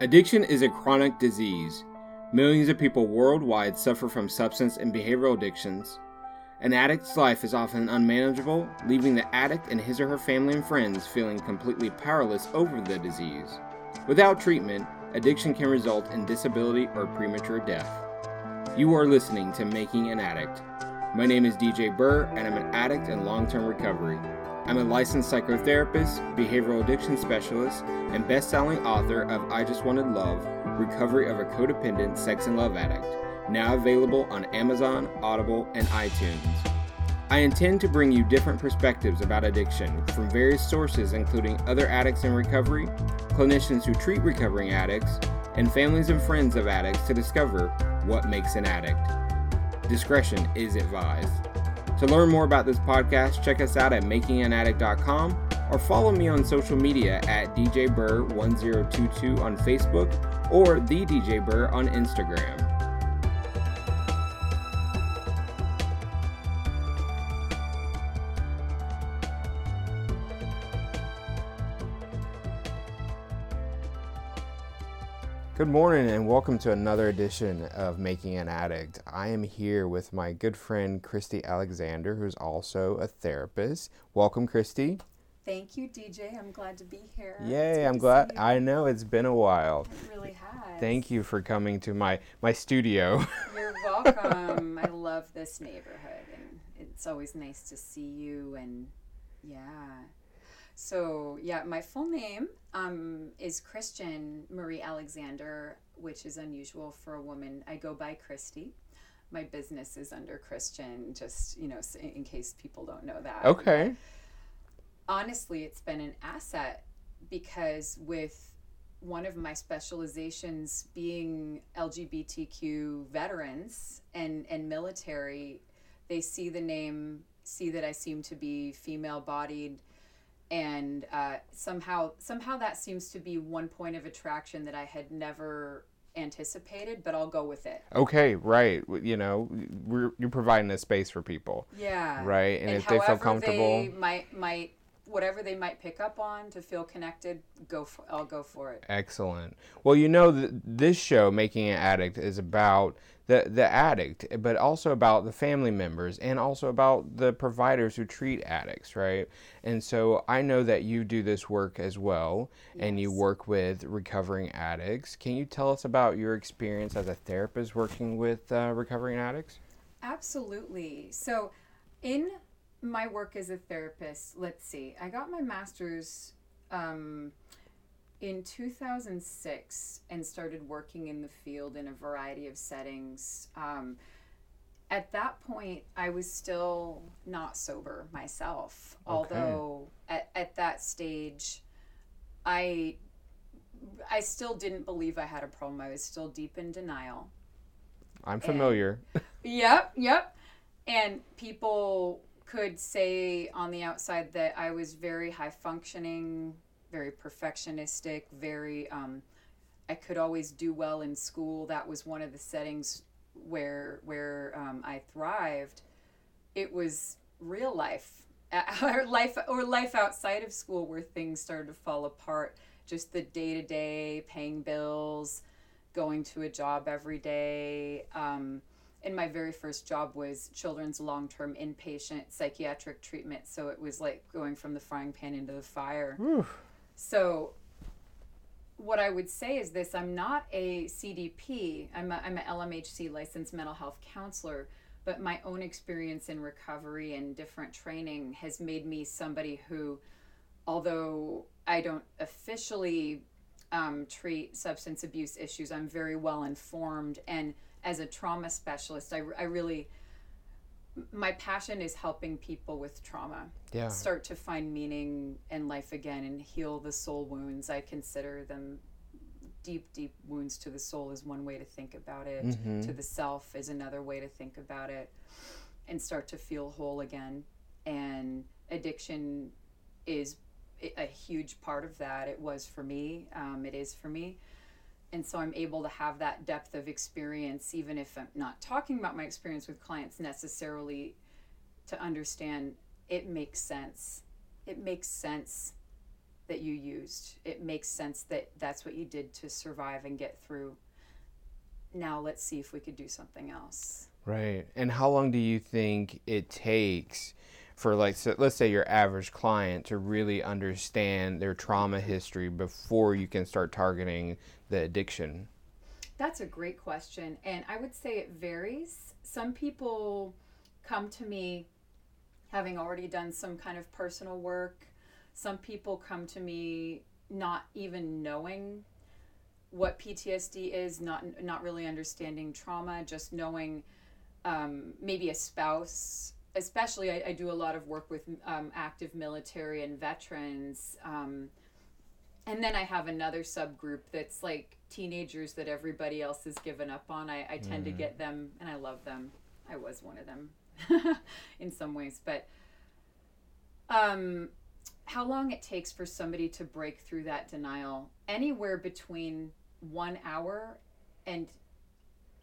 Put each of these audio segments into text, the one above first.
Addiction is a chronic disease. Millions of people worldwide suffer from substance and behavioral addictions. An addict's life is often unmanageable, leaving the addict and his or her family and friends feeling completely powerless over the disease. Without treatment, addiction can result in disability or premature death. You are listening to Making an Addict. My name is DJ Burr, and I'm an addict in long term recovery. I'm a licensed psychotherapist, behavioral addiction specialist, and best selling author of I Just Wanted Love Recovery of a Codependent Sex and Love Addict, now available on Amazon, Audible, and iTunes. I intend to bring you different perspectives about addiction from various sources, including other addicts in recovery, clinicians who treat recovering addicts, and families and friends of addicts to discover what makes an addict. Discretion is advised. To learn more about this podcast, check us out at makinganaddict.com or follow me on social media at DJBurr1022 on Facebook or the DJ Burr on Instagram. Good morning and welcome to another edition of Making an Addict. I am here with my good friend Christy Alexander, who's also a therapist. Welcome, Christy. Thank you, DJ. I'm glad to be here. Yay, I'm glad. I know it's been a while. It really has. Thank you for coming to my my studio. You're welcome. I love this neighborhood and it's always nice to see you and yeah. So, yeah, my full name um, is Christian Marie Alexander, which is unusual for a woman. I go by Christy. My business is under Christian, just, you know, in case people don't know that. Okay. Honestly, it's been an asset because with one of my specializations being LGBTQ veterans and, and military, they see the name, see that I seem to be female bodied and uh, somehow somehow that seems to be one point of attraction that I had never anticipated, but I'll go with it. Okay, right. You know, you're providing a space for people. Yeah. Right, and, and if they feel comfortable, they might might whatever they might pick up on to feel connected, go for, I'll go for it. Excellent. Well, you know, th- this show, Making an Addict, is about the the addict, but also about the family members and also about the providers who treat addicts, right? And so I know that you do this work as well, yes. and you work with recovering addicts. Can you tell us about your experience as a therapist working with uh, recovering addicts? Absolutely. So, in my work as a therapist, let's see, I got my master's. Um, in 2006 and started working in the field in a variety of settings. Um, at that point, I was still not sober myself, okay. although at, at that stage, I I still didn't believe I had a problem. I was still deep in denial. I'm familiar. And, yep, yep. And people could say on the outside that I was very high functioning, very perfectionistic, very. Um, I could always do well in school. That was one of the settings where where um, I thrived. It was real life, or life or life outside of school where things started to fall apart. Just the day to day, paying bills, going to a job every day. Um, and my very first job was children's long-term inpatient psychiatric treatment so it was like going from the frying pan into the fire Oof. So, what I would say is this I'm not a CDP, I'm, a, I'm an LMHC licensed mental health counselor, but my own experience in recovery and different training has made me somebody who, although I don't officially um, treat substance abuse issues, I'm very well informed. And as a trauma specialist, I, I really my passion is helping people with trauma yeah. start to find meaning in life again and heal the soul wounds. I consider them deep, deep wounds to the soul is one way to think about it. Mm-hmm. To the self is another way to think about it, and start to feel whole again. And addiction is a huge part of that. It was for me. Um, it is for me and so I'm able to have that depth of experience, even if I'm not talking about my experience with clients necessarily, to understand it makes sense. It makes sense that you used. It makes sense that that's what you did to survive and get through. Now let's see if we could do something else. Right. And how long do you think it takes for like so let's say your average client to really understand their trauma history before you can start targeting the addiction? That's a great question. And I would say it varies. Some people come to me having already done some kind of personal work. Some people come to me not even knowing what PTSD is, not not really understanding trauma, just knowing um, maybe a spouse. Especially, I, I, do a lot of work with um, active military and veterans. Um, and then I have another subgroup that's like teenagers that everybody else has given up on. I, I tend mm. to get them, and I love them. I was one of them in some ways, but um, how long it takes for somebody to break through that denial? Anywhere between one hour and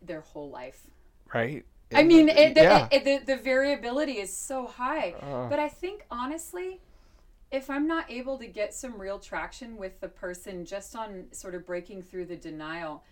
their whole life. Right. I mean, it, the, yeah. it, the, the variability is so high. Uh. But I think honestly, if I'm not able to get some real traction with the person just on sort of breaking through the denial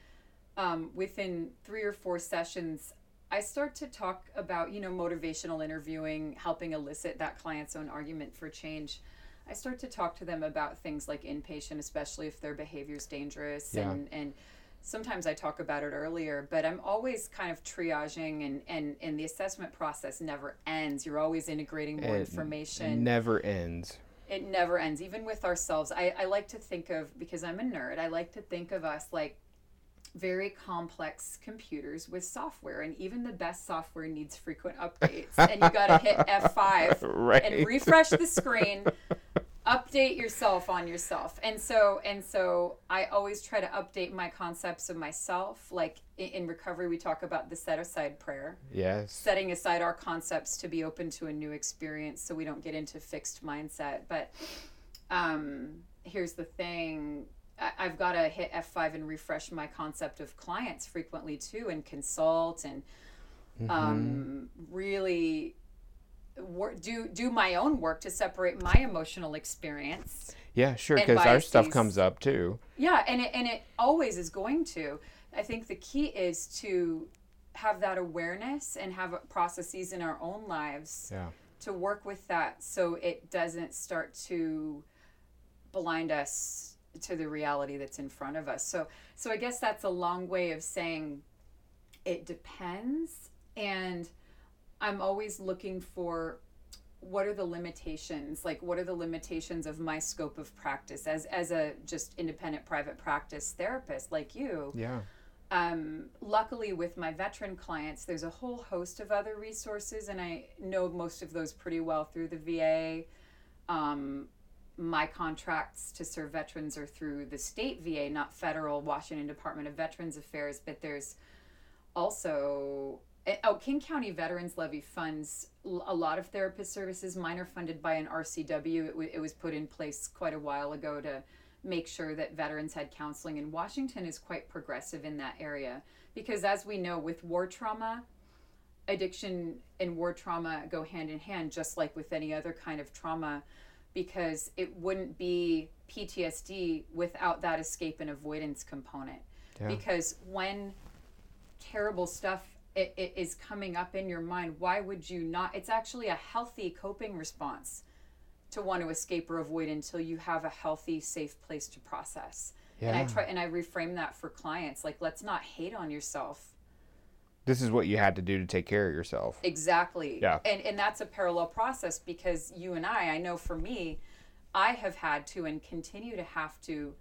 um, within three or four sessions, I start to talk about, you know, motivational interviewing, helping elicit that client's own argument for change. I start to talk to them about things like inpatient, especially if their behavior is dangerous yeah. and, and sometimes I talk about it earlier, but I'm always kind of triaging and, and, and the assessment process never ends. You're always integrating more it information. Never ends it never ends even with ourselves I, I like to think of because i'm a nerd i like to think of us like very complex computers with software and even the best software needs frequent updates and you got to hit f5 right. and refresh the screen update yourself on yourself. And so and so i always try to update my concepts of myself like in, recovery we talk about the set aside prayer. Yes. Setting aside our concepts to be open to a new experience so we don't get into fixed mindset. But um here's the thing. I've got to hit F5 and refresh my concept of clients frequently too and consult and mm-hmm. um, really work, do do my own work to separate my emotional experience. Yeah, sure, because our stuff comes up too. Yeah, and it, and it always is going to. I think the key is to have that awareness and have processes in our own lives yeah. to work with that so it doesn't start to blind us to the reality that's in front of us. So so I guess that's a long way of saying it depends and I'm always looking for what are the limitations like what are the limitations of my scope of practice as as a just independent private practice therapist like you. Yeah. Um, luckily with my veteran clients there's a whole host of other resources and i know most of those pretty well through the va um, my contracts to serve veterans are through the state va not federal washington department of veterans affairs but there's also Eh, oh, King County Veterans Levy funds a lot of therapist services. Mine are funded by an RCW. It, w- it was put in place quite a while ago to make sure that veterans had counseling. And Washington is quite progressive in that area because, as we know, with war trauma, addiction and war trauma go hand in hand, just like with any other kind of trauma, because it wouldn't be PTSD without that escape and avoidance component. Yeah. Because when terrible stuff it, it is coming up in your mind, why would you not? It's actually a healthy coping response to want to escape or avoid until you have a healthy, safe place to process. Yeah. And I try and I reframe that for clients like let's not hate on yourself. This is what you had to do to take care of yourself. Exactly. Yeah. And and that's a parallel process because you and I, I know for me, I have had to and continue to have to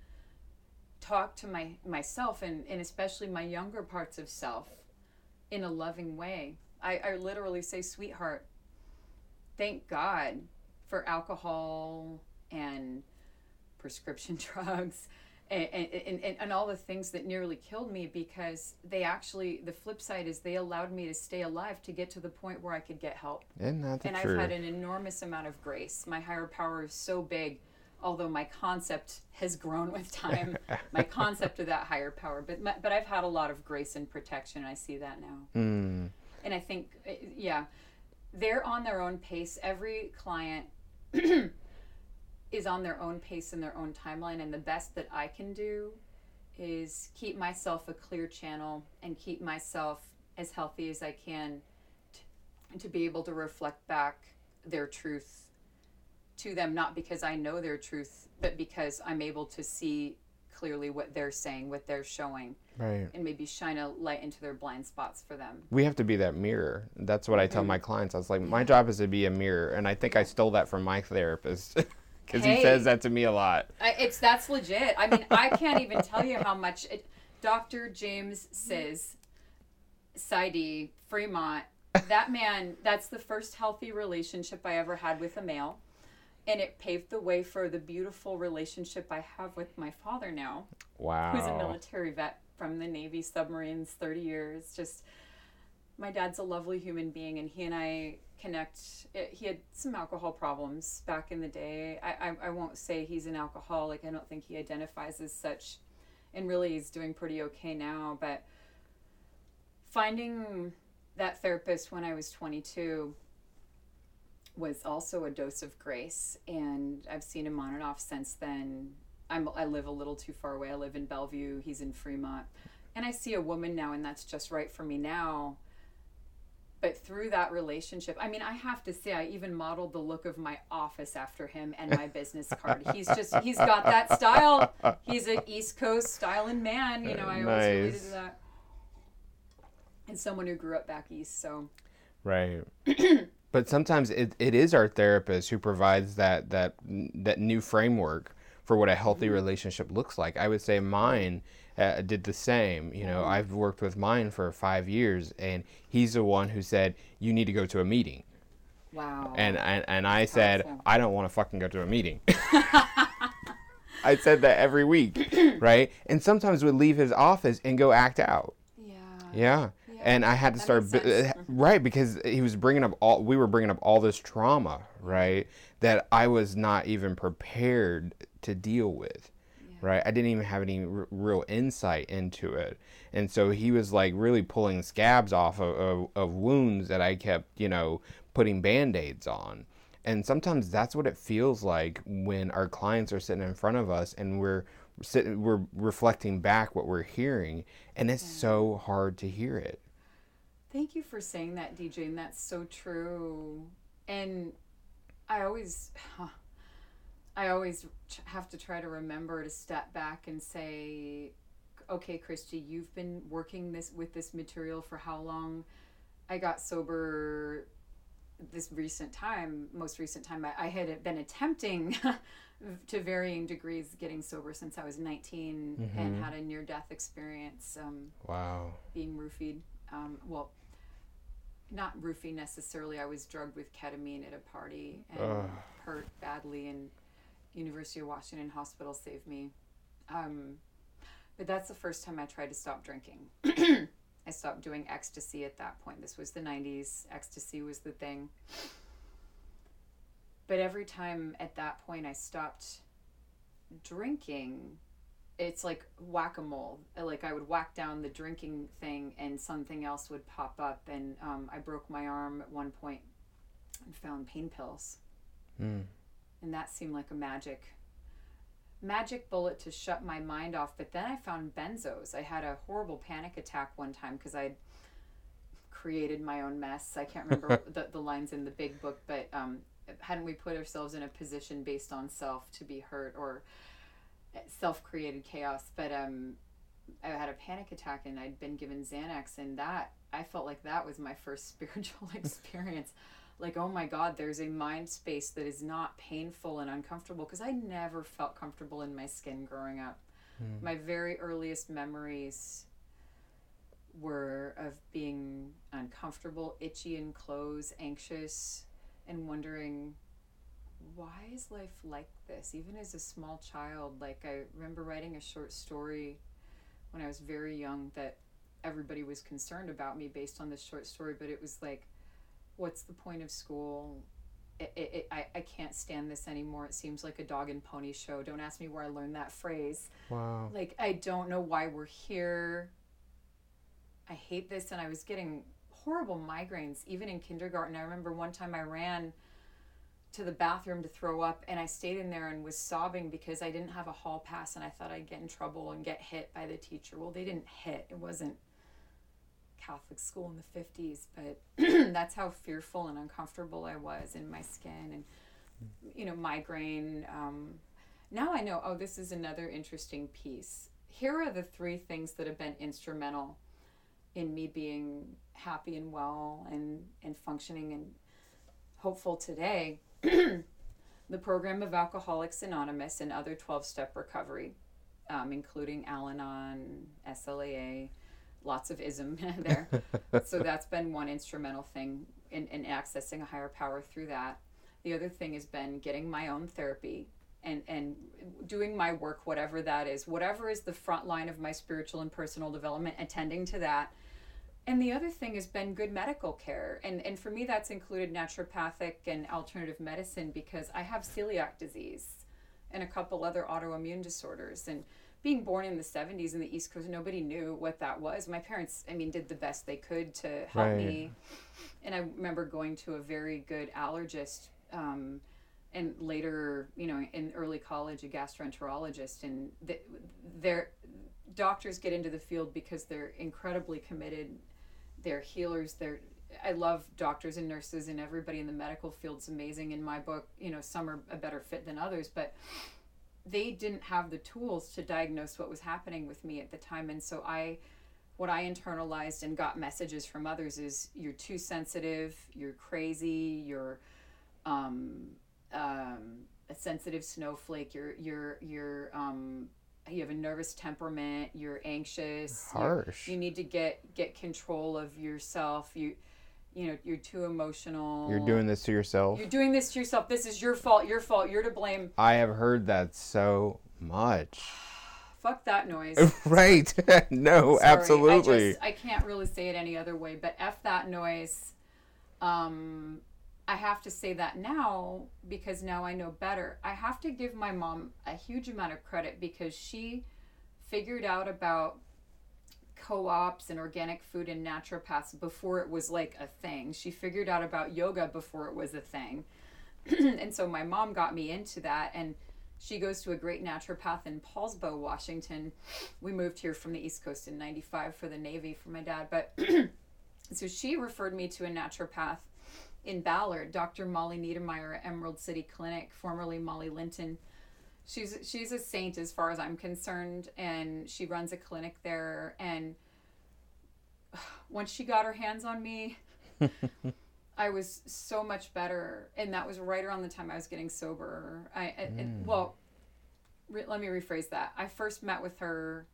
talk to my myself and, and especially my younger parts of self in a loving way. I, I literally say, sweetheart, thank God for alcohol and prescription drugs and, and, and, and all the things that nearly killed me because they actually, the flip side is they allowed me to stay alive to get to the point where I could get help. That and I've had an enormous amount of grace. My higher power is so big although my concept has grown with time, my concept of that higher power. But my, but I've had a lot of grace and protection. And I see that now, mm. and I think uh, yeah, they're on their own pace. Every client is on their own pace and their own timeline and the best that I can do is keep myself a clear channel and keep myself as healthy as I can to, to be able to reflect back their truth to them not because I know their truth but because I'm able to see clearly what they're saying what they're showing Right. and maybe shine a light into their blind spots for them We have to be that mirror. That's what I tell Mhm. my clients. I was like, my job is to be a mirror, and I think I stole that from my therapist because he says that to me a lot. I, it's that's legit. I mean, I can't even tell you how much it, Dr. James says, Saidi Fremont. That man. That's the first healthy relationship I ever had with a male, and it paved the way for the beautiful relationship I have with my father now, Wow. who's a military vet from the Navy submarines, thirty years. Just my dad's a lovely human being, and he and I connect. It, he had some alcohol problems back in the day. I, I, I won't say he's an alcoholic. I don't think he identifies as such, and really he's doing pretty okay now. But finding that therapist when I was 22 was also a dose of grace, and I've seen him on and off since then. I'm, I live a little too far away. I live in Bellevue. He's in Fremont. And I see a woman now, and that's just right for me now but through that relationship i mean i have to say i even modeled the look of my office after him and my business card he's just he's got that style he's an east coast styling man you know i always related Nice. to that and someone who grew up back east so Right. but sometimes it, it is our therapist who provides that that that new framework for what a healthy Mm-hmm. relationship looks like. I would say mine uh, did the same. You Mm-hmm. know, I've worked with mine for five years, and he's the one who said you need to go to a meeting, wow and and, and I said Powerful. I don't want to fucking go to a meeting. I said that every week, right? And sometimes would leave his office and go act out. yeah Yeah. Yeah, And I had to that start, makes bu- sense. uh, right? Because he was bringing up all, we were bringing up all this trauma, right? That I was not even prepared to deal with, right? I didn't even have any r- real insight into it. And so he was like really pulling scabs off of, of, of wounds that I kept, you know, putting band aids on. And sometimes that's what it feels like when our clients are sitting in front of us and we're sitting, we're reflecting back what we're hearing, and it's so hard to hear it. Thank you for saying that, DJ, and that's so true. And I always, I always have to try to remember to step back and say, "Okay, Christy, you've been working this with this material for how long?" I got sober this recent time, most recent time. I, I had been attempting to varying degrees getting sober since I was 19 and had a near death experience. Um, Wow. being roofied. Um, well, not roofie necessarily. I was drugged with ketamine at a party and Ugh. hurt badly, and University of Washington Hospital saved me. Um, but that's the first time I tried to stop drinking. I stopped doing ecstasy at that point. This was the 90s. Ecstasy was the thing. But every time at that point I stopped drinking, it's like whack-a-mole. Like i would whack down the drinking thing and something else would pop up. And um, i broke my arm at one point and found pain pills. Mm. and that seemed like a magic magic bullet to shut my mind off. But then i found benzos. I had a horrible panic attack one time because i'd created my own mess. I can't remember the, the lines in the big book but um, hadn't we put ourselves in a position based on self to be hurt or self-created chaos but um i had a panic attack and i'd been given xanax and that i felt like that was my first spiritual experience. Like oh my god there's a mind space that is not painful and uncomfortable because i never felt comfortable in my skin growing up. My very earliest memories were of being uncomfortable itchy in clothes anxious and wondering why is life like this? Even as a small child like i remember writing a short story when i was very young that everybody was concerned about me based on this short story but it was like what's the point of school? It, it, it, I, I can't stand this anymore. It seems like a dog and pony show. Don't ask me where i learned that phrase. Wow. like i don't know why we're here. I hate this and i was getting horrible migraines even in kindergarten. I remember one time i ran to the bathroom to throw up and I stayed in there and was sobbing because I didn't have a hall pass and I thought I'd get in trouble and get hit by the teacher. Well, they didn't hit. It wasn't Catholic school in the 50s, but that's how fearful and uncomfortable I was in my skin and you know, migraine um, now I know, oh, this is another interesting piece. Here are the three things that have been instrumental in me being happy and well and, and functioning and hopeful today. The program of Alcoholics Anonymous and other 12 step recovery, um, including Al Anon, SLAA, lots of ism there. so that's been one instrumental thing in, in accessing a higher power through that. The other thing has been getting my own therapy and and doing my work whatever that is whatever is the front line of my spiritual and personal development attending to that and the other thing has been good medical care and and for me that's included naturopathic and alternative medicine because i have celiac disease and a couple other autoimmune disorders and being born in the 70s in the east coast nobody knew what that was my parents i mean did the best they could to help right. me and i remember going to a very good allergist um, and later, you know, in early college, a gastroenterologist, and the, their doctors get into the field because they're incredibly committed. They're healers. They're I love doctors and nurses, and everybody in the medical field's amazing. In my book, you know, some are a better fit than others, but they didn't have the tools to diagnose what was happening with me at the time, and so I what I internalized and got messages from others is you're too sensitive, you're crazy, you're um, um, a sensitive snowflake. You're you're you're um, you have a nervous temperament. You're anxious. Harsh. You're, you need to get get control of yourself. You you know you're too emotional. You're doing this to yourself. You're doing this to yourself. This is your fault. Your fault. You're to blame. I have heard that so much. Fuck that noise. right. no, Sorry, absolutely. I, just, I can't really say it any other way, but F that noise. Um, I have to say that now because now I know better. I have to give my mom a huge amount of credit because she figured out about co-ops and organic food and naturopaths before it was like a thing. She figured out about yoga before it was a thing. and so my mom got me into that and she goes to a great naturopath in Poulsbo, Washington. We moved here from the East Coast in 95 for the Navy for my dad, but so she referred me to a naturopath in Ballard, Dr. Molly Niedermeyer Emerald City Clinic, formerly Molly Linton. She's she's a saint as far as I'm concerned, and she runs a clinic there. And once she got her hands on me, I was so much better, and that was right around the time I was getting sober. I, mm. well, re- let me rephrase that. I first met with her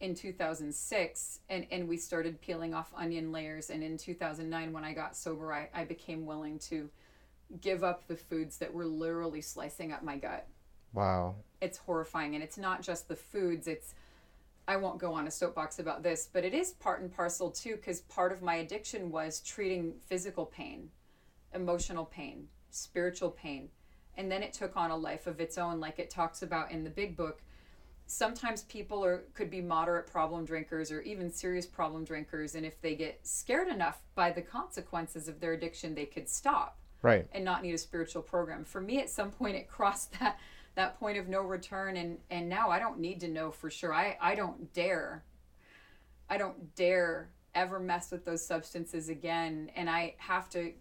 in 2006 and, and we started peeling off onion layers and in 2009 when i got sober I, I became willing to give up the foods that were literally slicing up my gut. Wow. It's horrifying and it's not just the foods it's i won't go on a soapbox about this but it is part and parcel too because part of my addiction was treating physical pain emotional pain spiritual pain and then it took on a life of its own like it talks about in the big book sometimes people are could be moderate problem drinkers or even serious problem drinkers and if they get scared enough by the consequences of their addiction they could stop right. and not need a spiritual program. For me at some point it crossed that that point of no return and and now i don't need to know for sure. I i don't dare i don't dare ever mess with those substances again and i have to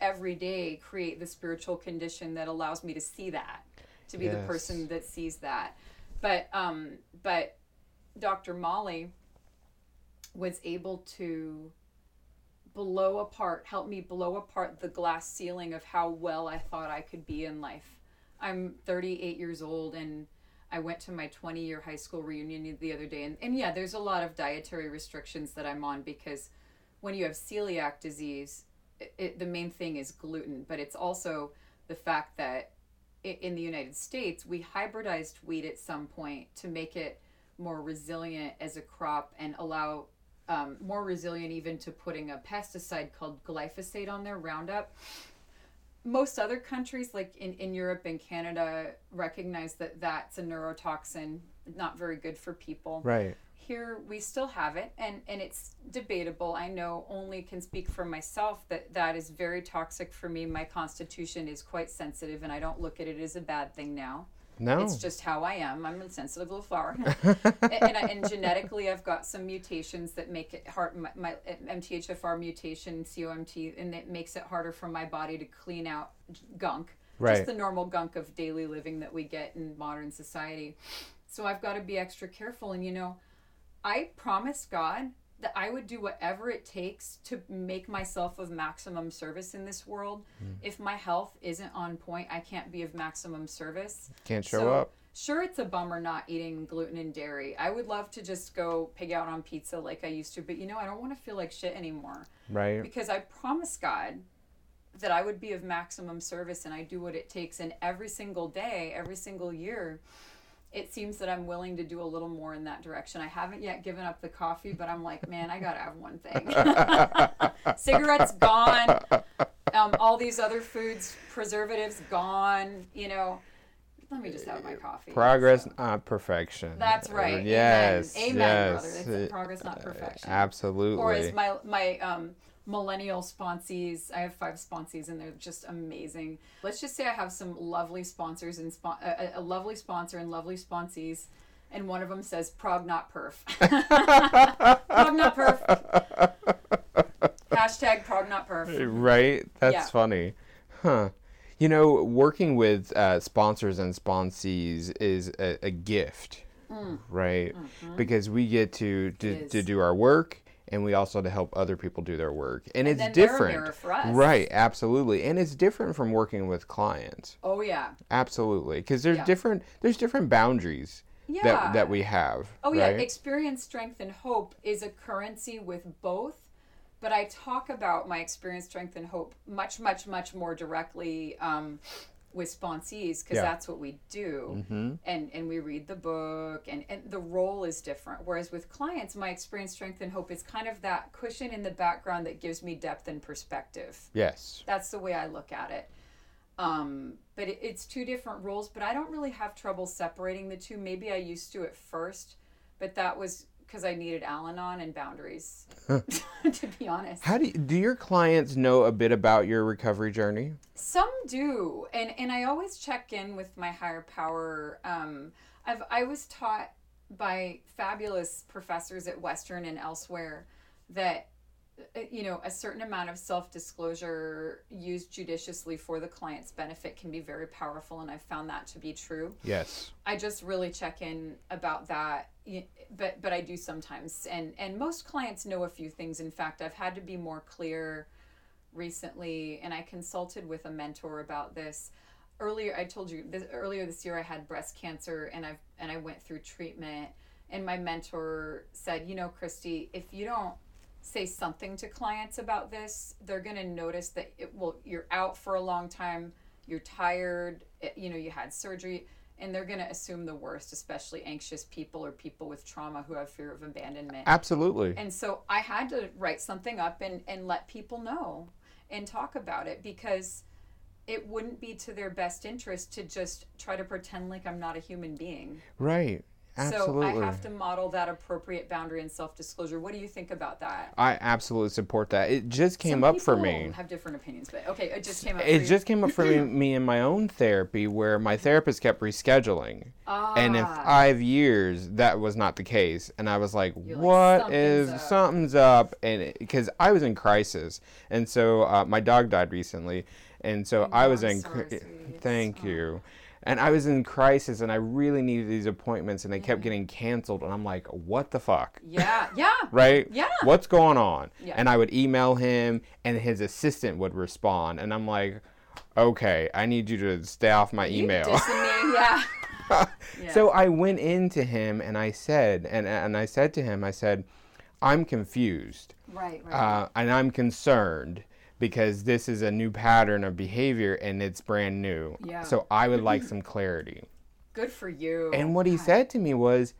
every day create the spiritual condition that allows me to see that to be yes. the person that sees that but um, but Dr. Molly was able to blow apart, help me blow apart the glass ceiling of how well I thought I could be in life. I'm 38 years old and I went to my 20 year high school reunion the other day. And, and yeah, there's a lot of dietary restrictions that I'm on because when you have celiac disease, it, it, the main thing is gluten, but it's also the fact that in the United States, we hybridized wheat at some point to make it more resilient as a crop and allow um, more resilient even to putting a pesticide called glyphosate on their Roundup. Most other countries, like in, in Europe and Canada, recognize that that's a neurotoxin, not very good for people. Right. Here we still have it and and it's debatable. I know only can speak for myself that that is very toxic for me. My constitution is quite sensitive and i don't look at it as a bad thing now. No. it's just how i am. I'm a sensitive little flower. And, and, I, and genetically i've got some mutations that make it hard my, my mthfr mutation comt and it makes it harder for my body to clean out gunk. Right. just the normal gunk of daily living that we get in modern society. So i've got to be extra careful and you know I promised God that I would do whatever it takes to make myself of maximum service in this world. Hmm. If my health isn't on point, I can't be of maximum service. Can't show So, up. Sure, it's a bummer not eating gluten and dairy. I would love to just go pig out on pizza like I used to, but you know, I don't want to feel like shit anymore Right. because I promised God that I would be of maximum service and I do what it takes. And every single day, every single year, it seems that I'm willing to do a little more in that direction. I haven't yet given up the coffee, but I'm like, man, I gotta have one thing. Cigarettes gone. Um, all these other foods, preservatives gone. You know, let me just have my coffee. Progress, So, not perfection. that's right. Yes. Amen, Amen yes. brother. It's progress, not perfection. Absolutely. Or as my my um, millennial sponsees, I have five sponsees and they're just amazing. Let's just say I have some lovely sponsors and spon- a, a lovely sponsor and lovely sponsees, and one of them says "prog not perf." prog not perf. Hashtag prog not perf. Right? That's Yeah. funny. Huh. You know, working with uh, sponsors and sponsees is a, a gift, right? Because we get to, to, Mm. To do our work and we also to help other people do their work. And, it's then they're a different. for us. Right, absolutely. And it's different from working with clients. Oh yeah. Absolutely. Because there's Yeah. different there's different boundaries Yeah. that that we have. Oh yeah, experience, strength, and hope is a currency with both. But I talk about my experience, strength, and hope much, much, much more directly um, with sponsees because Yeah. that's what we do, Mm-hmm. and and we read the book, and and the role is different. Whereas with clients, my experience, strength, and hope is kind of that cushion in the background that gives me depth and perspective. Yes. That's the way I look at it. Um, but it, it's two different roles, but I don't really have trouble separating the two. Maybe I used to at first, but that was because I needed Al Anon and boundaries, to be honest. How do you, do your clients know a bit about your recovery journey? Some do, and and I always check in with my higher power. Um, I've I was taught by fabulous professors at Western and elsewhere that Uh, you know a certain amount of self disclosure used judiciously for the client's benefit can be very powerful, and I've found that to be true. Yes. I just really check in about that, but but I do sometimes, and and most clients know a few things. In fact, I've had to be more clear recently, and I consulted with a mentor about this earlier. I told you this, earlier this year I had breast cancer, and I've and I went through treatment, and my mentor said, you know, Christy, if you don't say something to clients about this, they're going to notice that it well you're out for a long time, you're tired, it- you know, you had surgery, and they're going to assume the worst, especially anxious people or people with trauma who have fear of abandonment. Absolutely. And so I had to write something up and, and let people know and talk about it because it wouldn't be to their best interest to just try to pretend like I'm not a human being. right. Absolutely. So I have to model that appropriate boundary and self disclosure. What do you think about that? I absolutely support that. It just came Some up for me. Have different opinions, but okay, it just came up. for It just came up for me, me in my own therapy where my therapist kept rescheduling. ah. And in Ah. five years, that was not the case. And I was like, You're like, "Something's is up." something's up? And because I was in crisis. And so uh, my dog died recently. And so I, was I'm in. sorry, cri- Thank oh. you. And I was in crisis and I really needed these appointments and they kept getting canceled. And I'm like, what the fuck? Yeah, yeah. right? Yeah. What's going on? Yeah. And I would email him, and his assistant would respond, and I'm like, okay, I need you to stay off my You email. yeah. Yeah. So I went into him and I said, and and I said to him, I said, I'm confused, right, right. uh, and I'm concerned. Because this is a new pattern of behavior and it's brand new. Yeah. So I would like some clarity. Good for you. And what he said to me was,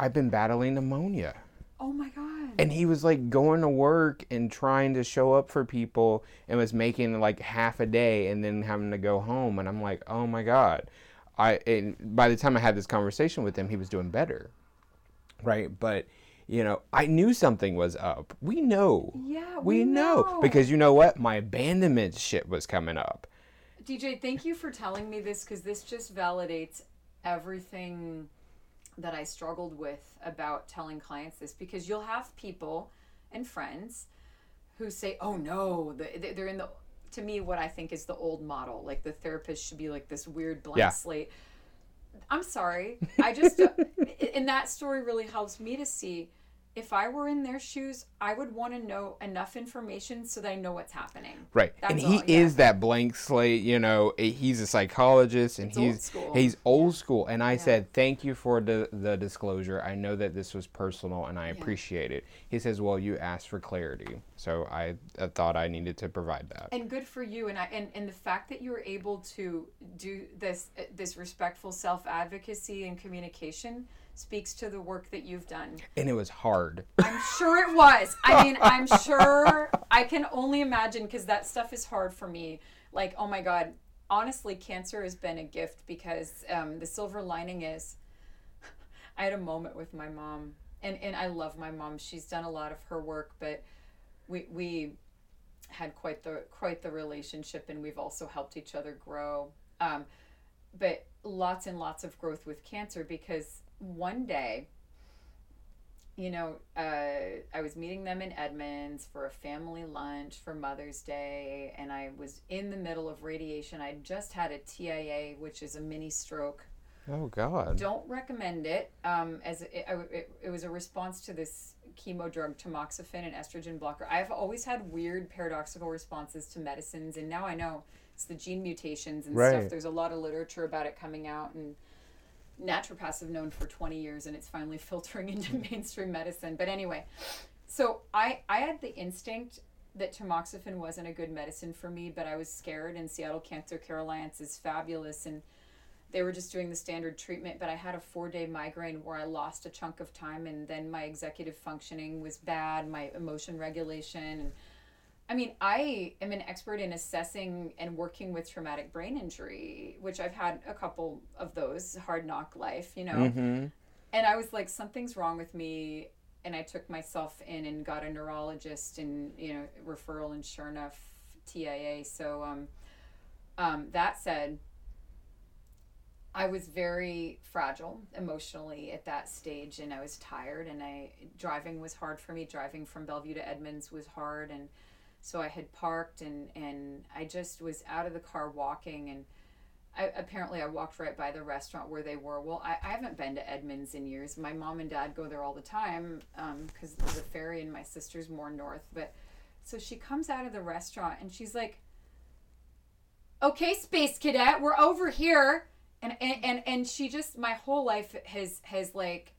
I've been battling pneumonia. oh my god. and he was like going to work and trying to show up for people and was making like half a day and then having to go home and i'm like oh my god i and by the time i had this conversation with him he was doing better right? But you know, I knew something was up. We know. Yeah, we, we know. know. because you know what? My abandonment shit was coming up. DJ, thank you for telling me this because this just validates everything that I struggled with about telling clients this because you'll have people and friends who say, "Oh no, they- they're in the." To me, what I think is the old model, like the therapist should be like this weird blank Yeah. slate. I'm sorry. I just, and that story really helps me to see if I were in their shoes, I would want to know enough information so that I know what's happening. Right. and he all, yeah. is that blank slate, you know, eh, he's a psychologist and It's old he's school. he's old school and I said, "Thank you for the the disclosure. I know that this was personal and I appreciate it." He says, "Well, you asked for clarity." So I, I thought I needed to provide that. and good for you and I and, and the fact that you were able to do this uh, this respectful self advocacy and communication speaks to the work that you've done. And it was hard. I'm sure it was. I mean, I'm sure I can only imagine because that stuff is hard for me. Like, oh my god, honestly, cancer has been a gift because um, the silver lining is I had a moment with my mom, and and I love my mom. She's done a lot of her work, but we we had quite the quite the relationship, and we've also helped each other grow. Um, but lots and lots of growth with cancer because one day you know, uh, I was meeting them in Edmonds for a family lunch for Mother's Day, and I was in the middle of radiation. I just had a TIA, which is a mini stroke. Oh God. Don't recommend it. Um, as it, it, it was a response to this chemo drug, tamoxifen, and estrogen blocker. I've always had weird paradoxical responses to medicines, and now I know it's the gene mutations and Right. stuff. There's a lot of literature about it coming out, and naturopaths have known for 20 years and it's finally filtering into hmm. mainstream medicine. But anyway so i i had the instinct that tamoxifen wasn't a good medicine for me but i was scared and seattle cancer care alliance is fabulous and they were just doing the standard treatment but i had a four day migraine where i lost a chunk of time and then my executive functioning was bad my emotion regulation and I mean, I am an expert in assessing and working with traumatic brain injury, which I've had a couple of those, hard knock life, you know. Mm-hmm. And I was like, something's wrong with me. And I took myself in and got a neurologist and, you know, referral and sure enough, TIA. So, um, um, that said, I was very fragile emotionally at that stage and I was tired and I driving was hard for me. Driving from Bellevue to Edmonds was hard and so I had parked and and I just was out of the car walking and I, apparently I walked right by the restaurant where they were. Well, I, I haven't been to Edmonds in years. My mom and dad go there all the time um, because there's a ferry and my sister's more north. But so she comes out of the restaurant and she's like, "Okay, space cadet, we're over here." And and and, and she just my whole life has has like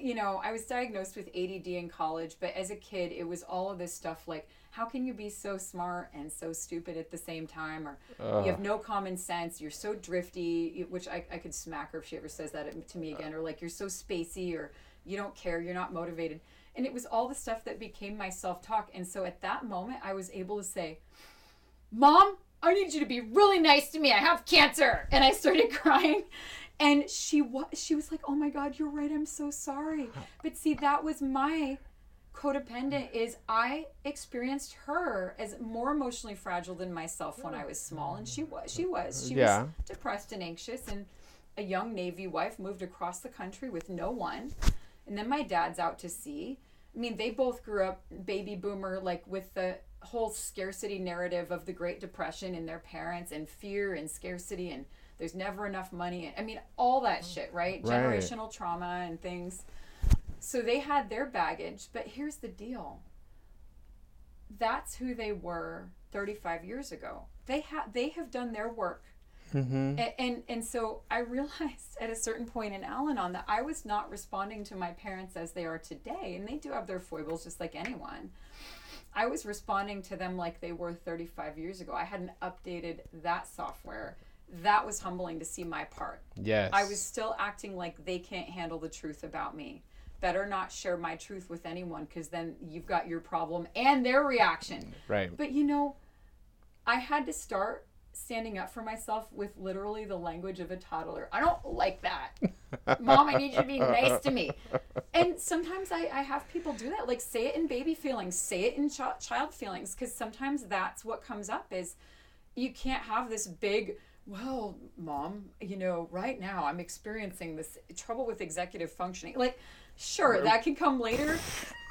you know, I was diagnosed with ADD in college, but as a kid, it was all of this stuff like, how can you be so smart and so stupid at the same time? Or you have no common sense, you're so drifty, which I, I could smack her if she ever says that to me again, or like, you're so spacey, or you don't care, you're not motivated. And it was all the stuff that became my self talk. And so at that moment, I was able to say, Mom, I need you to be really nice to me. I have cancer. And I started crying. And she was she was like, "Oh my god, you're right. I'm so sorry." But see, that was my codependent is I experienced her as more emotionally fragile than myself when I was small and she was she was. She Yeah. was depressed and anxious and a young navy wife moved across the country with no one. And then my dad's out to sea. I mean they both grew up baby boomer like with the whole scarcity narrative of the Great Depression and their parents and fear and scarcity and there's never enough money. I mean all that shit right, Right. generational trauma and things so they had their baggage, but here's the deal. That's who they were 35 years ago. They have they have done their work. Mm-hmm. And, and and so I realized at a certain point in Al-Anon that I was not responding to my parents as they are today, and they do have their foibles just like anyone. I was responding to them like they were 35 years ago. I hadn't updated that software. That was humbling to see my part. Yes. I was still acting like they can't handle the truth about me. Better not share my truth with anyone because then you've got your problem and their reaction. right. But you know, I had to start standing up for myself with literally the language of a toddler. I don't like that. Mom, I need you to be nice to me. And sometimes I, I have people do that. Like, say it in baby feelings, say it in ch- child feelings, because sometimes that's what comes up is you can't have this big, well, mom, you know, right now I'm experiencing this trouble with executive functioning. Like, sure, that can come later,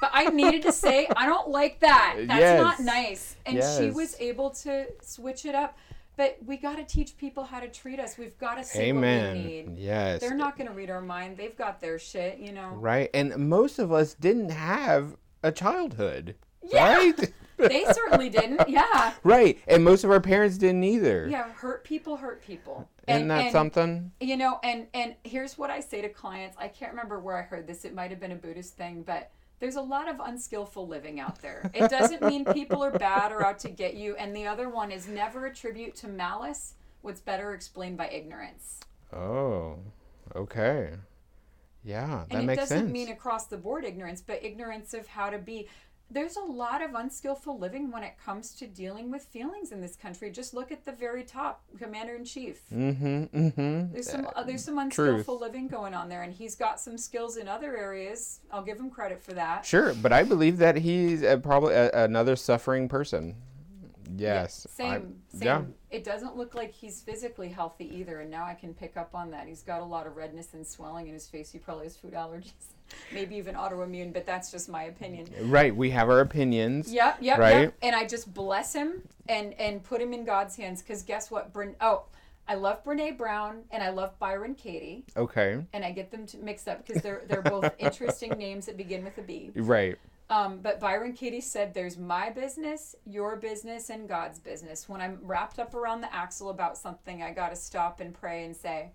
but I needed to say, I don't like that. That's Yes. not nice. And she was able to switch it up. But we got to teach people how to treat us. We've got to say what we Amen. need. Yes. They're not going to read our mind. They've got their shit, you know. Right. And most of us didn't have a childhood. Yeah. Right? They certainly didn't. Yeah. right. And most of our parents didn't either. Yeah, hurt people hurt people. Isn't that something? You know, and and here's what I say to clients. I can't remember where I heard this. It might have been a Buddhist thing, but there's a lot of unskillful living out there. It doesn't mean people are bad or out to get you. And the other one is never attribute to malice what's better explained by ignorance. Oh. Okay. Yeah, that and it makes doesn't sense. mean across the board ignorance, but ignorance of how to be. There's a lot of unskillful living when it comes to dealing with feelings in this country. Just look at the very top, commander in chief. mm-hmm. Mm-hmm. There's some uh, there's some unskillful living going on there, and he's got some skills in other areas. I'll give him credit for that. Sure, but I believe that he's uh probably a, another suffering person. Yes. Yeah, I- same, same. yeah. It doesn't look like he's physically healthy either, and now I can pick up on that. He's got a lot of redness and swelling in his face. He probably has food allergies, maybe even autoimmune, but that's just my opinion. Right. We have our opinions. Yep, yep, Right? yep. And I just bless him and and put him in God's hands because guess what? Bren- oh, I love Brene Brown and I love Byron Katie, Okay. and I get them to mixed up because they're they're both interesting names that begin with a B. Right. Um, but Byron Katie said, "There's my business, your business, and God's business. When I'm wrapped up around the axle about something, I got to stop and pray and say,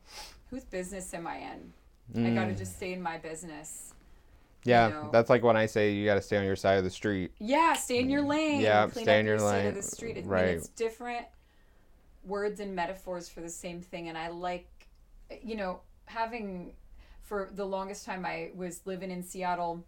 whose business am I in? I got to mm. just stay in my business. Yeah, know. that's like when I say you got to stay on your side of the street. Yeah, stay in your mm. lane. Yeah, stay in your side lane. of the street. I mean, Right. it's different words and metaphors for the same thing, and I like, you know, having for the longest time I was living in Seattle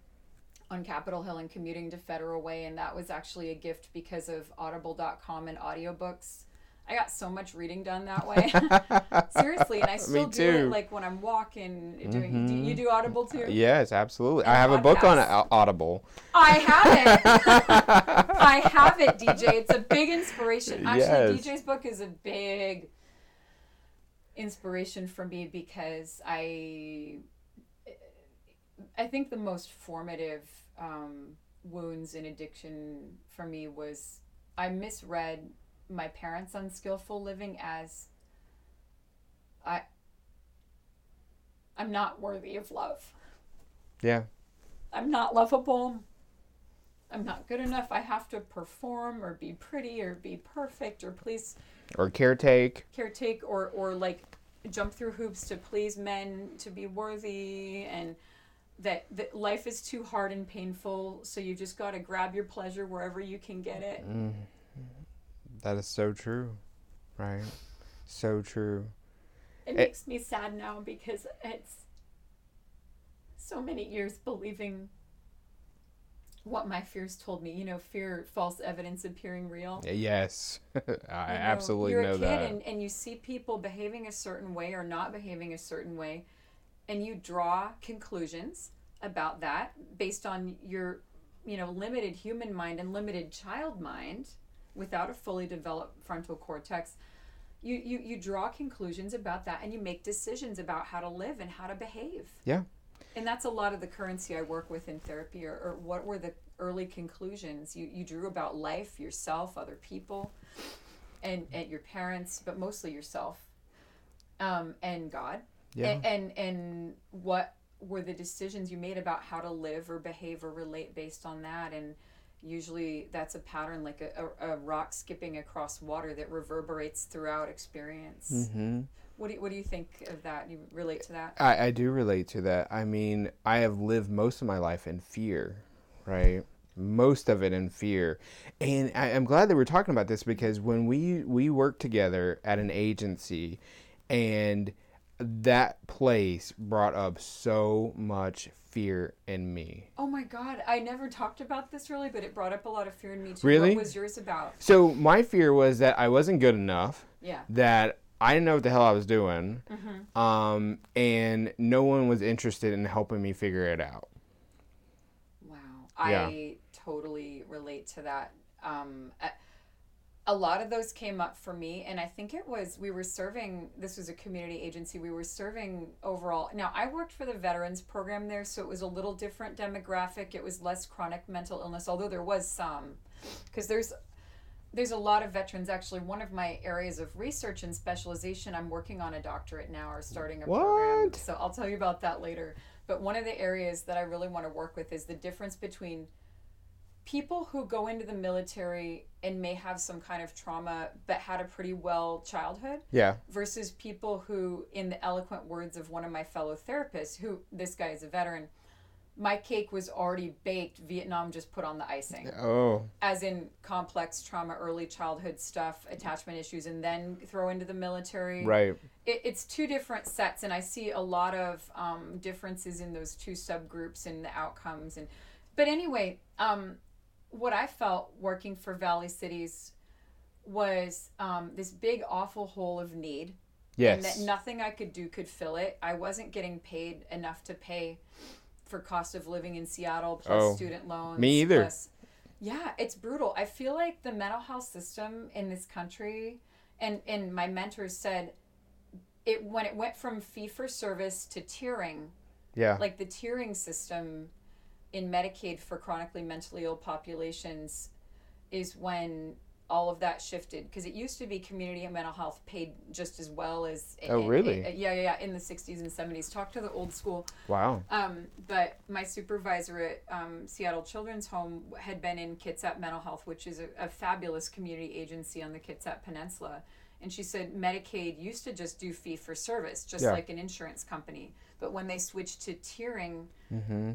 on Capitol Hill and commuting to Federal Way, and that was actually a gift because of Audible.com and audiobooks. I got so much reading done that way. Seriously, and I still do too. Mm-hmm. it like when I'm walking. Doing, do you do Audible too? Yes, absolutely. And I have a book on Audible. I have it. I have it, DJ. It's a big inspiration. Actually, Yes. DJ's book is a big inspiration for me because I I think the most formative um, wounds in addiction for me was I misread my parents' unskillful living as I I'm not worthy of love. Yeah. I'm not lovable. I'm not good enough. I have to perform or be pretty or be perfect or please Or caretake. caretake or or like jump through hoops to please men to be worthy and that, that life is too hard and painful so you just got to grab your pleasure wherever you can get it. Mm. That is so true. Right. So true. It Eh. makes me sad now because it's so many years believing what my fears told me. You know, fear, false evidence appearing real. Yes. I You know, absolutely you're know a kid that. And, and you see people behaving a certain way or not behaving a certain way and you draw conclusions about that based on your you know limited human mind and limited child mind without a fully developed frontal cortex you, you you draw conclusions about that and you make decisions about how to live and how to behave Yeah. and that's a lot of the currency I work with in therapy, or, or what were the early conclusions you, you drew about life, yourself, other people, and, and your parents, but mostly yourself, um, and God. Yeah. And, and, and what were the decisions you made about how to live or behave or relate based on that? And usually that's a pattern like a, a, a rock skipping across water that reverberates throughout experience. Mm-hmm. What, do you, what do you think of that? You relate to that? I, I do relate to that. I mean, I have lived most of my life in fear, right? Most of it in fear. And I, I'm glad that we're talking about this because when we, we worked together at an agency and that place brought up so much fear in me. Oh my god, I never talked about this really, but it brought up a lot of fear in me too. Really? What was yours about? So my fear was that I wasn't good enough, Yeah. that I didn't know what the hell I was doing, Mm-hmm. um, and no one was interested in helping me figure it out. Wow. Yeah. I totally relate to that. Um, a lot of those came up for me, and I think it was we were serving, this was a community agency, we were serving overall. Now, I worked for the veterans program there, so it was a little different demographic. It was less chronic mental illness, although there was some, because there's there's a lot of veterans actually one of my areas of research and specialization i'm working on a doctorate now or starting a program What? so i'll tell you about that later but one of the areas that i really want to work with is the difference between people who go into the military and may have some kind of trauma but had a pretty well childhood Yeah. versus people who in the eloquent words of one of my fellow therapists who this guy is a veteran my cake was already baked vietnam just put on the icing Oh. as in complex trauma, early childhood stuff, attachment issues, and then throw into the military. Right. It, it's two different sets, and I see a lot of um, differences in those two subgroups and the outcomes. And but anyway, um, what I felt working for Valley Cities was um, this big awful hole of need and that nothing I could do could fill it. I wasn't getting paid enough to pay for cost of living in Seattle plus Oh, student loans. me either. plus- yeah, it's brutal. I feel like the mental health system in this country, and and my mentors said, it when it went from fee for service to tiering, Yeah. like the tiering system in Medicaid for chronically mentally ill populations is when all of that shifted because it used to be community and mental health paid just as well as Oh, really? yeah yeah yeah in the 60s and 70s talk to the old school wow. um, but my supervisor at um, Seattle Children's Home had been in Kitsap Mental Health, which is a, a fabulous community agency on the Kitsap Peninsula. And she said Medicaid used to just do fee for service, just Yeah. like an insurance company. But when they switched to tiering, Mm-hmm.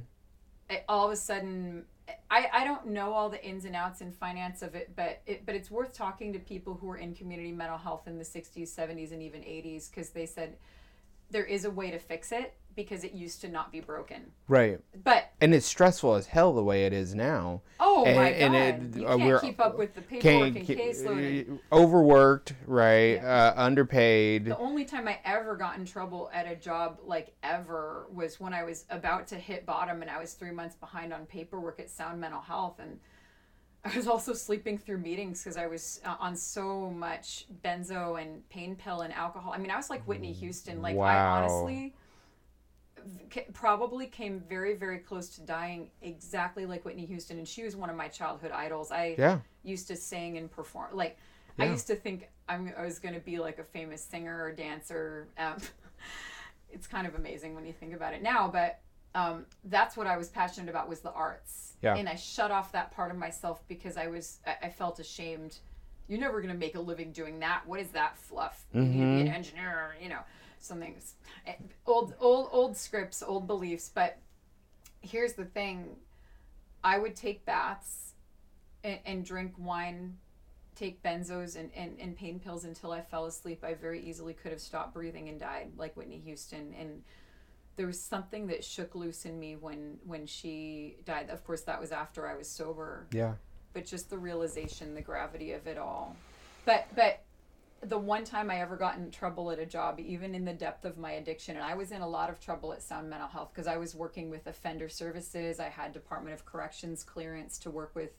All of a sudden, I, I don't know all the ins and outs and finance of it, but it, but it's worth talking to people who were in community mental health in the 60s, 70s, and even 80s because they said there is a way to fix it because it used to not be broken. Right. But And it's stressful as hell the way it is now. oh And- my and god, it- you uh, can't we're- keep up with the paperwork and caseload. overworked, right? Uh, underpaid. The only time I ever got in trouble at a job like ever was when I was about to hit bottom and I was three months behind on paperwork at Sound Mental Health and I was also sleeping through meetings because I was uh, on so much benzo and pain pill and alcohol. I mean, I was like Whitney Houston. Like I honestly probably came very very close to dying exactly like Whitney Houston and she was one of my childhood idols. I Yeah. used to sing and perform. Like I used to think I'm, I was going to be like a famous singer or dancer. Um, it's kind of amazing when you think about it now, but um, that's what I was passionate about was the arts. Yeah. And I shut off that part of myself because I was I, I felt ashamed. You're never going to make a living doing that. What is that fluff? You need to be an engineer, you know, something eh, old old old scripts, old beliefs, but here's the thing. I would take baths and, and drink wine, take benzos and, and, and pain pills until I fell asleep. I very easily could have stopped breathing and died, like Whitney Houston. And there was something that shook loose in me when when she died. Of course, that was after I was sober, Yeah. but just the realization, the gravity of it all. But but the one time I ever got in trouble at a job, even in the depth of my addiction, and I was in a lot of trouble at Sound Mental Health because I was working with offender services. I had Department of Corrections clearance to work with,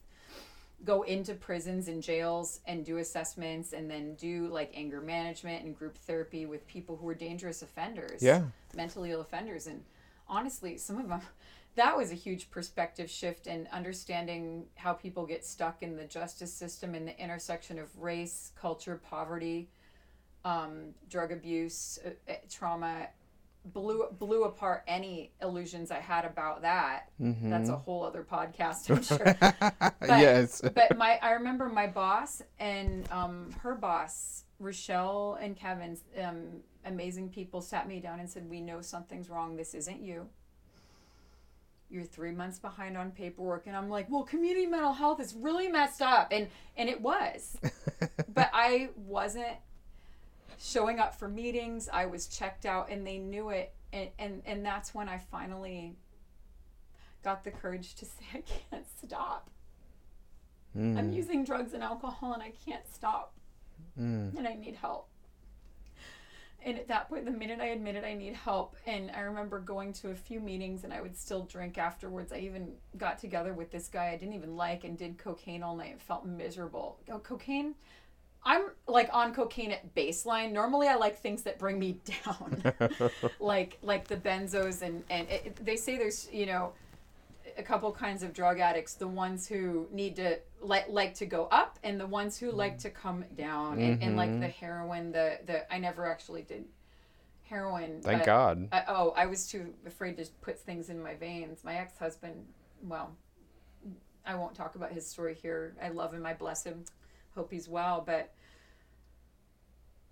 go into prisons and jails and do assessments and then do like anger management and group therapy with people who were dangerous offenders, Yeah. mentally ill offenders. And honestly, some of them, that was a huge perspective shift in understanding how people get stuck in the justice system in the intersection of race, culture, poverty, um, drug abuse, uh, uh, trauma. Blew blew apart any illusions I had about that. Mm-hmm. That's a whole other podcast, I'm sure. yes. but my I remember my boss and um, her boss, Rochelle and Kevin, um, amazing people, sat me down and said, "We know something's wrong. This isn't you. You're three months behind on paperwork." And I'm like, "Well, community mental health is really messed up," and and it was, but I wasn't showing up for meetings. I was checked out, and they knew it. And and and that's when I finally got the courage to say I can't stop. Mm. I'm using drugs and alcohol, and I can't stop, Mm. and I need help. And at that point, the minute I admitted I need help, and I remember going to a few meetings and I would still drink afterwards. I even got together with this guy I didn't even like and did cocaine all night and felt miserable. Oh, cocaine? I'm like on cocaine at baseline. Normally, I like things that bring me down, like like the benzos and and it, they say there's you know a couple kinds of drug addicts the ones who need to like like to go up and the ones who like to come down and, and like the mm-hmm. heroin the the i never actually did heroin Thank God. I, oh i was too afraid to put things in my veins. My ex-husband well i won't talk about his story here. I love him. I bless him. Hope he's well but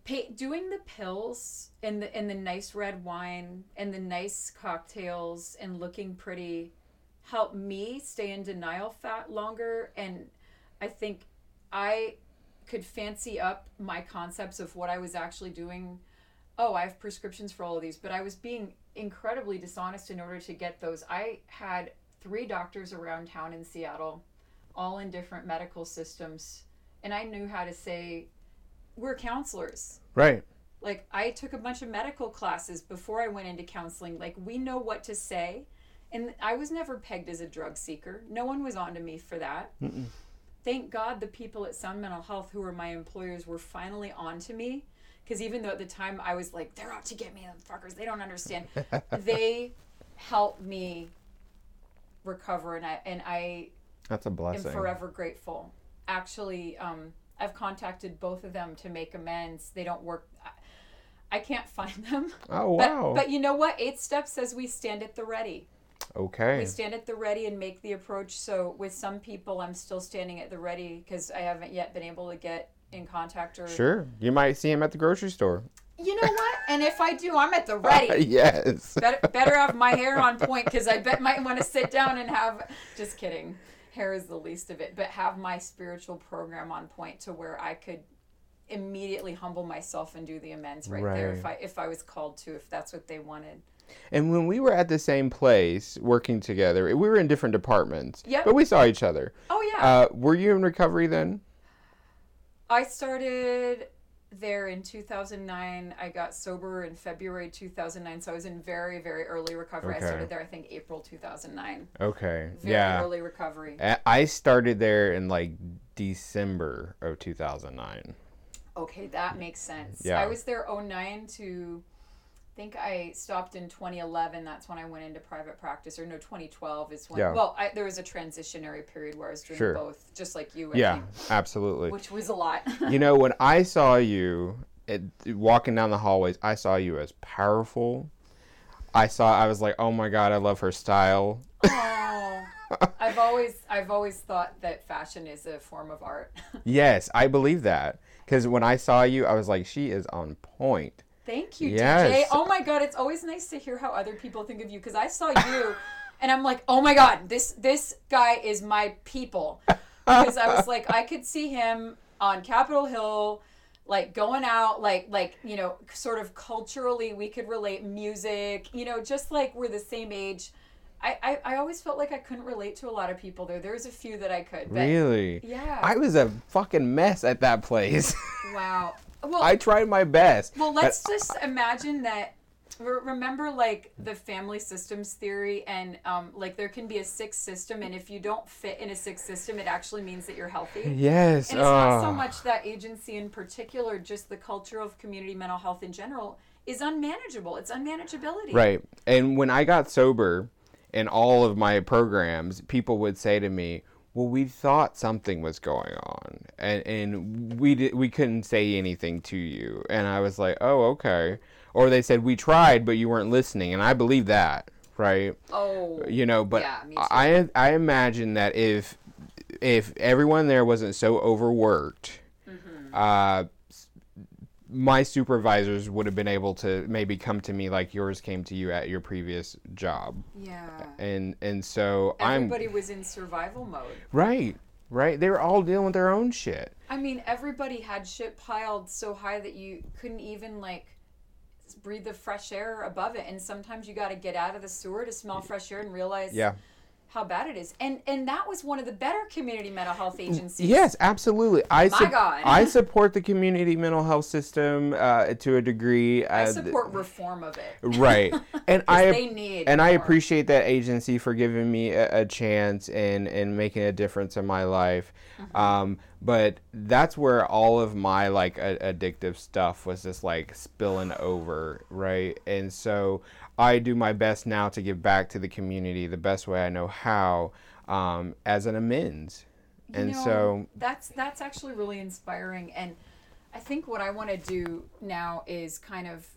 pay, doing the pills and the and the nice red wine and the nice cocktails and looking pretty helped me stay in denial fat longer and i think i could fancy up my concepts of what i was actually doing oh i have prescriptions for all of these but i was being incredibly dishonest in order to get those i had three doctors around town in seattle all in different medical systems and i knew how to say we're counselors Right. like I took a bunch of medical classes before I went into counseling. Like we know what to say. And I was never pegged as a drug seeker. No one was onto me for that. Mm-mm. Thank God the people at Sound Mental Health who were my employers were finally onto me. Because even though at the time I was like, they're out to get me, them fuckers, they don't understand. they helped me recover and I and I That's a am blessing. forever grateful. Actually, um, I've contacted both of them to make amends. They don't work. I, I can't find them. Oh But, wow. but you know what? Eight steps says we stand at the ready. Okay. We stand at the ready and make the approach. So with some people, I'm still standing at the ready because I haven't yet been able to get in contact or. Sure. You might see him at the grocery store. You know what? and if I do, I'm at the ready. yes. better, better have my hair on point because I bet might want to sit down and have. Just kidding. Hair is the least of it, but have my spiritual program on point to where I could immediately humble myself and do the amends right, there if I if I was called to if that's what they wanted. And when we were at the same place working together, we were in different departments. Yep. But we saw each other. Oh yeah, Uh, were you in recovery then? I started there in 2009. I got sober in February 2009, so I was in very very early recovery. Okay. I started there I think April 2009. Okay. Very yeah. early recovery. I started there in like December of 2009. Okay, that makes sense. Yeah. I was there 09 to think I stopped in 2011. That's when I went into private practice. Or no, 2012 is when. Yeah. Well, I, there was a transitionary period where I was doing Sure. both, just like you. I Yeah, think, absolutely. which was a lot. you know, when I saw you at, walking down the hallways, I saw you as powerful. I saw, I was like, oh my God, I love her style. oh, I've always, I've always thought that fashion is a form of art. Yes, I believe that. Because when I saw you, I was like, she is on point. Thank you, DJ. Oh my god, it's always nice to hear how other people think of you because I saw you and I'm like, "Oh my god, this this guy is my people." Because I was like, I could see him on Capitol Hill like going out like like, you know, sort of culturally we could relate music, you know, just like we're the same age. I, I, I always felt like I couldn't relate to a lot of people there. There's a few that I could, but Really? yeah. I was a fucking mess at that place. wow. Well, I tried my best. Well, let's just imagine that. Remember, like the family systems theory, and um, like there can be a sick system, and if you don't fit in a sick system, it actually means that you're healthy. Yes. And it's not so much that agency in particular, just the culture of community mental health in general is unmanageable. It's unmanageability. Right. And when I got sober in all of my programs, people would say to me, "Well, we thought something was going on, and and we did, we couldn't say anything to you." And I was like, "Oh, okay." Or they said, "We tried, but you weren't listening," and I believe that, right? Oh. You know, but Yeah. I I imagine that if if everyone there wasn't so overworked, Mm-hmm. uh, my supervisors would have been able to maybe come to me like yours came to you at your previous job, Yeah. and and so Everybody was in survival mode. Right. right? They were all dealing with their own shit. I mean, everybody had shit piled so high that you couldn't even like breathe the fresh air above it. And sometimes you got to get out of the sewer to smell fresh air and realize Yeah. How bad it is. And and that was one of the better community mental health agencies. Yes, absolutely. I My God. I support the community mental health system uh, to a degree. I uh, support reform of it. right, and I they need and I appreciate that agency for giving me a, a chance and and making a difference in my life. Mm-hmm. Um, but that's where all of my like a- addictive stuff was just like spilling over, right? And so I do my best now to give back to the community the best way I know how, um, as an amends. You And know, so that's that's actually really inspiring and I think what I want to do now is kind of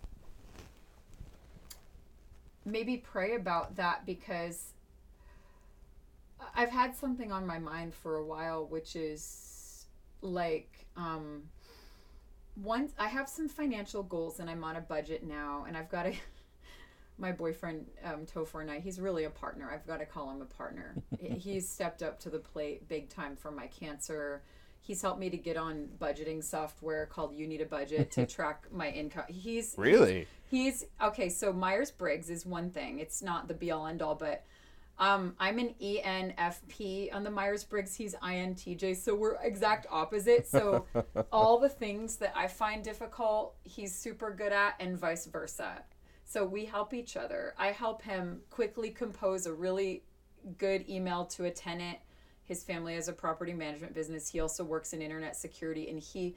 maybe pray about that because I've had something on my mind for a while which is like um once I have some financial goals and I'm on a budget now and I've got to my boyfriend um, Topher and I, he's really a partner. I've got to call him a partner. he's stepped up to the plate big time for my cancer. He's helped me to get on budgeting software called You Need a Budget to track my income. He's really, He's okay. So Myers Briggs is one thing. It's not the be all end all, but um, I'm an ENFP on the Myers Briggs. He's INTJ, so we're exact opposite. So all the things that I find difficult, he's super good at, and vice versa. So we help each other. I help him quickly compose a really good email to a tenant. His family has a property management business. He also works in internet security, and he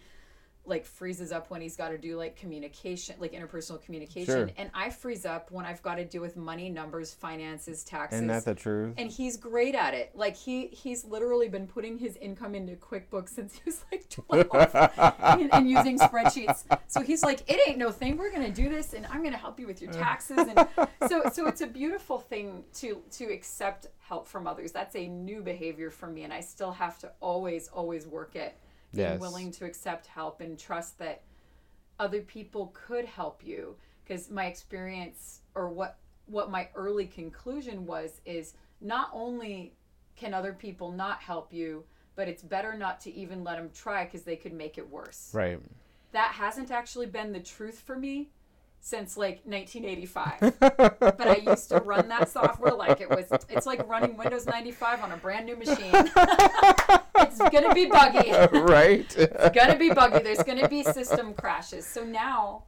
like freezes up when he's got to do like communication, like interpersonal communication, Sure. and I freeze up when I've got to deal with money, numbers, finances, taxes. isn't that the truth? and he's great at it. Like he he's literally been putting his income into QuickBooks since he was like 12 and, and using spreadsheets. So he's like, it ain't no thing. We're gonna do this, and I'm gonna help you with your taxes. And so so it's a beautiful thing to to accept help from others. That's a new behavior for me, and I still have to always always work at Yes. willing to accept help and trust that other people could help you because my experience or what what my early conclusion was is not only can other people not help you but it's better not to even let them try because they could make it worse right. that hasn't actually been the truth for me since like 1985 but i used to run that software like it was it's like running windows 95 on a brand new machine it's gonna be buggy right. it's gonna be buggy. There's gonna be system crashes. So now,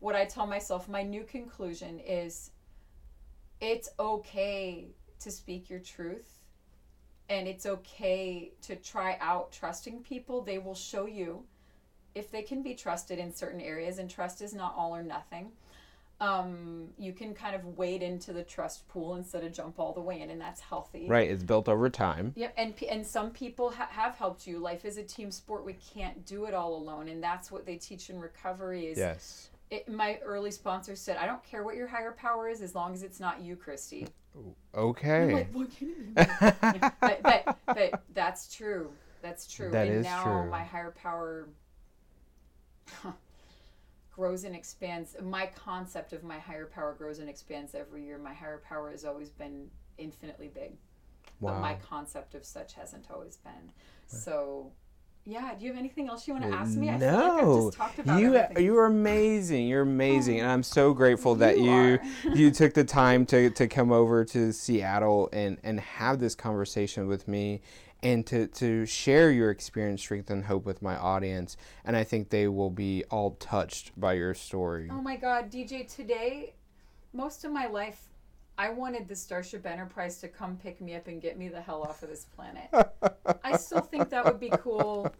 what I tell myself, my new conclusion is, it's okay to speak your truth, and it's okay to try out trusting people. They will show you if they can be trusted in certain areas, and trust is not all or nothing. Um, you can kind of wade into the trust pool instead of jump all the way in, and that's healthy. right. It's built over time. Yep, and and some people ha- have helped you. Life is a team sport. We can't do it all alone, and that's what they teach in recovery. Is Yes. it, my early sponsor said, "I don't care what your higher power is, as long as it's not you, Christy." Okay. like, "What can it be?" Yeah, but, but but that's true. That's true. That and is now true. my higher power grows and expands. My concept of my higher power grows and expands every year. My higher power has always been infinitely big but my concept of such hasn't always been. So, yeah. Do you have anything else you want to ask me? I like no, just talked about you everything. you are amazing. You're amazing, and I'm so grateful that You you you took the time to, to come over to Seattle and and have this conversation with me, and to to share your experience, strength, and hope with my audience. And I think they will be all touched by your story. Oh my God, DJ! Today, most of my life, I wanted the Starship Enterprise to come pick me up and get me the hell off of this planet. I still think that would be cool.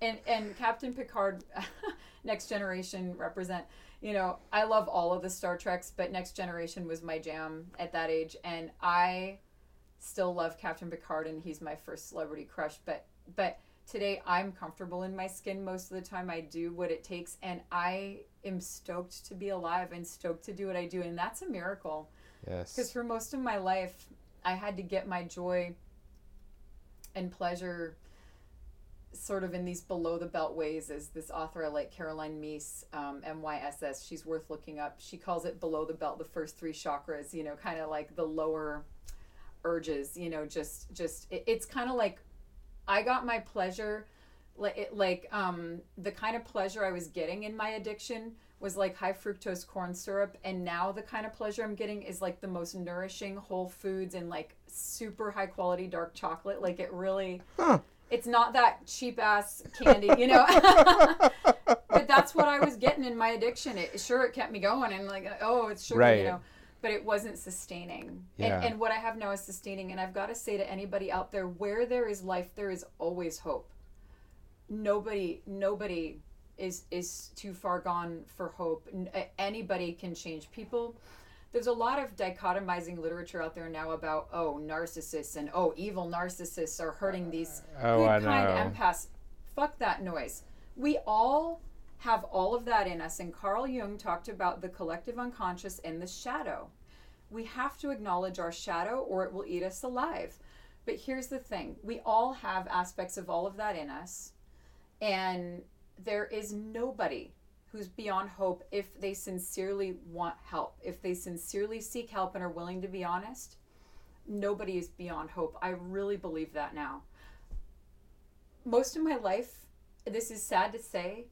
And and Captain Picard, Next Generation represent. You know, I love all of the Star Treks, but Next Generation was my jam at that age, and I still love Captain Picard, and he's my first celebrity crush. But but today I'm comfortable in my skin most of the time. I do what it takes, and I am stoked to be alive and stoked to do what I do, and that's a miracle. Yes. Because for most of my life, I had to get my joy and pleasure sort of in these below the belt ways as this author I like Caroline Myss um, MYSS she's worth looking up she calls it below the belt the first three chakras you know kind of like the lower urges you know just just it, it's kind of like I got my pleasure like it, like um the kind of pleasure I was getting in my addiction was like high fructose corn syrup and now the kind of pleasure I'm getting is like the most nourishing whole foods and like super high quality dark chocolate like it really Huh. it's not that cheap ass candy you know but that's what I was getting in my addiction it sure it kept me going and like oh it's sugar Right. you know but it wasn't sustaining. Yeah. and, and what I have now is sustaining and I've got to say to anybody out there where there is life there is always hope. Nobody nobody is is too far gone for hope. Anybody can change people. There's a lot of dichotomizing literature out there now about oh narcissists and oh evil narcissists are hurting these Oh, good I kind know. empaths. Fuck that noise. We all have all of that in us and carl jung talked about the collective unconscious and the shadow we have to acknowledge our shadow or it will eat us alive but here's the thing we all have aspects of all of that in us and there is nobody who's beyond hope if they sincerely want help. If they sincerely seek help and are willing to be honest, nobody is beyond hope. I really believe that now. Most of my life, this is sad to say,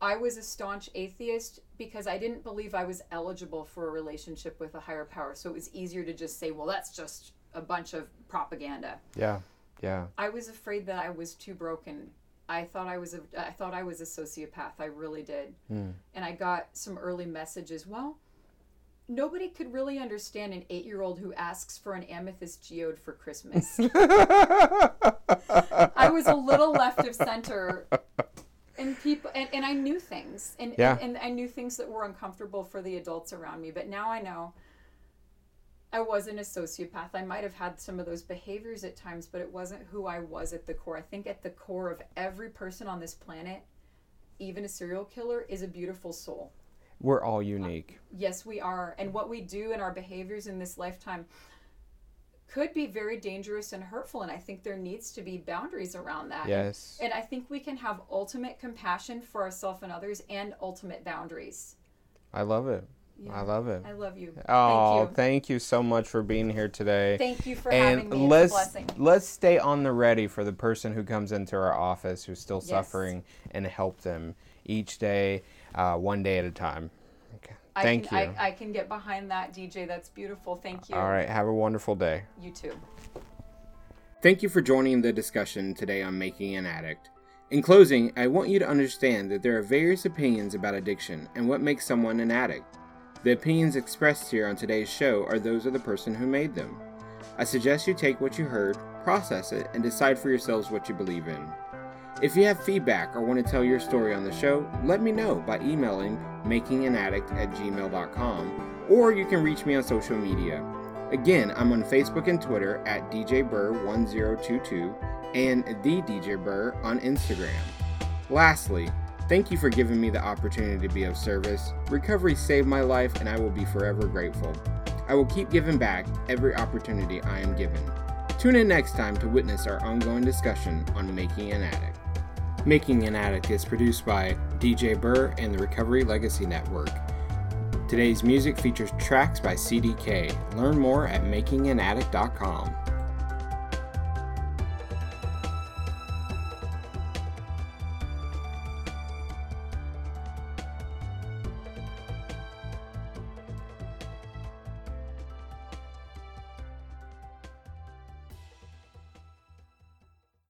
I was a staunch atheist because I didn't believe I was eligible for a relationship with a higher power. So it was easier to just say, well, that's just a bunch of propaganda. Yeah. Yeah. I was afraid that I was too broken. I thought I was a I thought I was a sociopath. I really did. Hmm. And I got some early messages. Well, nobody could really understand an 8-year-old who asks for an amethyst geode for Christmas. I was a little left of center and people and, and I knew things and, Yeah. and and I knew things that were uncomfortable for the adults around me, but now I know I wasn't a sociopath. I might have had some of those behaviors at times, but it wasn't who I was at the core. I think at the core of every person on this planet, even a serial killer, is a beautiful soul. We're all uh, unique. Yes, we are. And what we do in our behaviors in this lifetime could be very dangerous and hurtful. And I think there needs to be boundaries around that. Yes. And I think we can have ultimate compassion for ourselves and others and ultimate boundaries. I love it. Yeah. I love it. I love you. Oh, Thank you. thank you so much for being here today. Thank you for having and me. It's let's a blessing. let's stay on the ready for the person who comes into our office who's still Yes. suffering and help them each day, uh, one day at a time. Okay. I Thank can, you. I, I can get behind that, DJ. That's beautiful. Thank you. All right. Have a wonderful day. You too. Thank you for joining the discussion today on Making an Addict. In closing, I want you to understand that there are various opinions about addiction and what makes someone an addict. The opinions expressed here on today's show are those of the person who made them. I suggest you take what you heard, process it, and decide for yourselves what you believe in. If you have feedback or want to tell your story on the show, let me know by emailing makinganaddict at gmail.com or you can reach me on social media. Again, I'm on Facebook and Twitter at DJBurr1022 and the DJ Burr on Instagram. Lastly, thank you for giving me the opportunity to be of service. Recovery saved my life and I will be forever grateful. I will keep giving back every opportunity I am given. Tune in next time to witness our ongoing discussion on Making an Addict. Making an Addict is produced by DJ Burr and the Recovery Legacy Network. Today's music features tracks by CDK. Learn more at makinganaddict.com.